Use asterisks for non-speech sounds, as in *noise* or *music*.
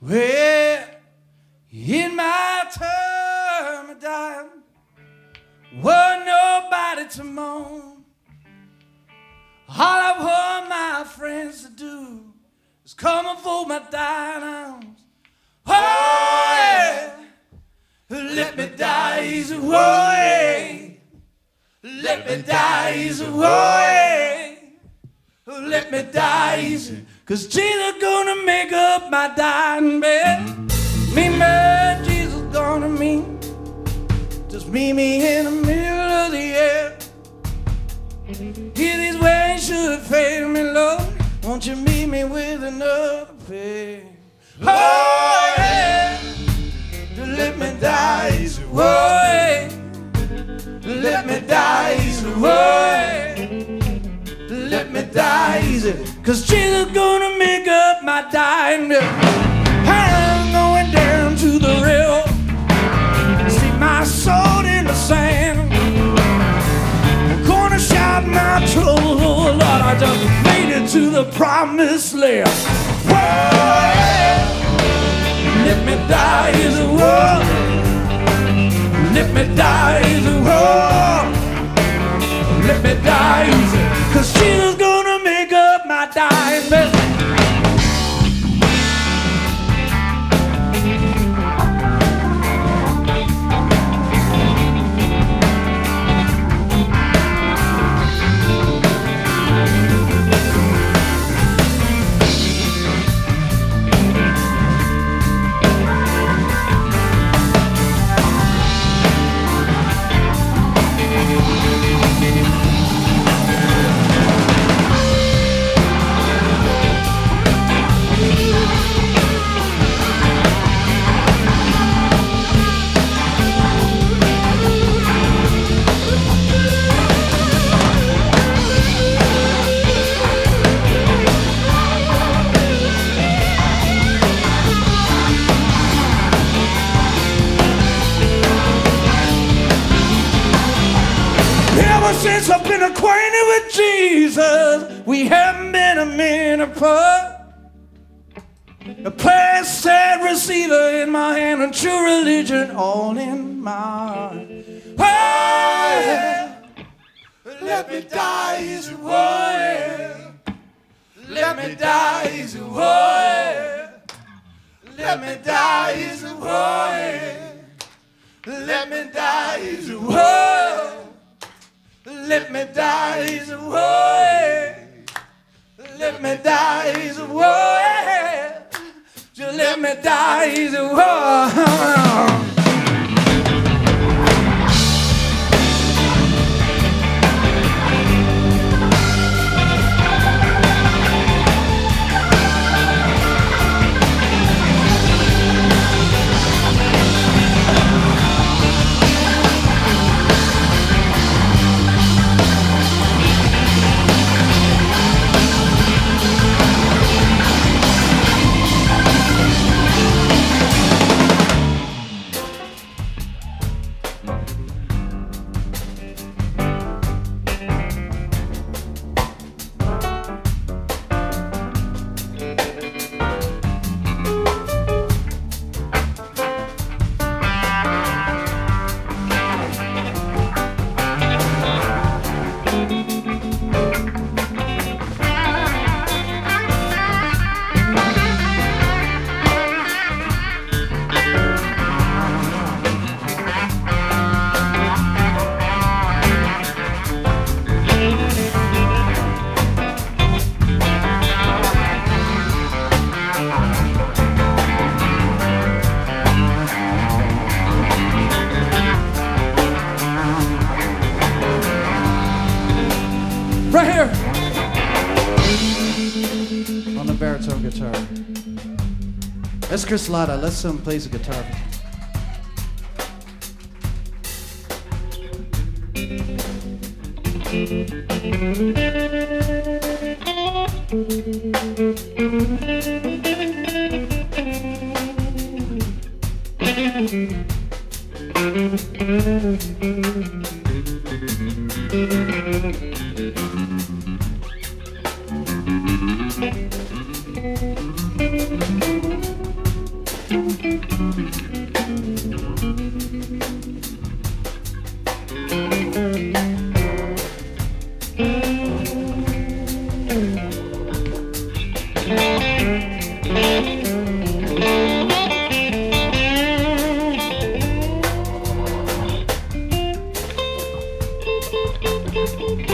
Well, in my time of dying, was nobody to mourn. All I want my friends to do is come and fold my dying arms. Oh, yeah. Let me die easy, oh, yeah. Let me die easy, oh, yeah. Let me die easy. Cause Jesus gonna make up my dying bed. Me, man, Jesus gonna meet. Just meet me in the middle of the air. Hear these ways should fail me, Lord. Won't you meet me with another pair? Oh, yeah. To Let me die easy, oh, yeah. Let me die oh, yeah. Let me die easy. Cause Jesus gonna make up my dying bill. I'm going down to the river. See my soul in the sand. I'm gonna shout my trouble, oh Lord. I just made it to the promised land. Whoa, yeah. Let me die easy, whoa. Let me die easy, whoa. Let me die easy. Cause Jesus with Jesus, we haven't been a minute apart. A player sad receiver in my hand, and true religion all in my heart. Let me die easy, oh. Let me die easy, oh. Let me die easy, oh. Let me die easy, oh. Let me die easy, way. Let me die easy, way. Just let me die easy, way. Right here. On the baritone guitar. That's Chris Latta. Let's um, see him plays the guitar. *laughs* Thank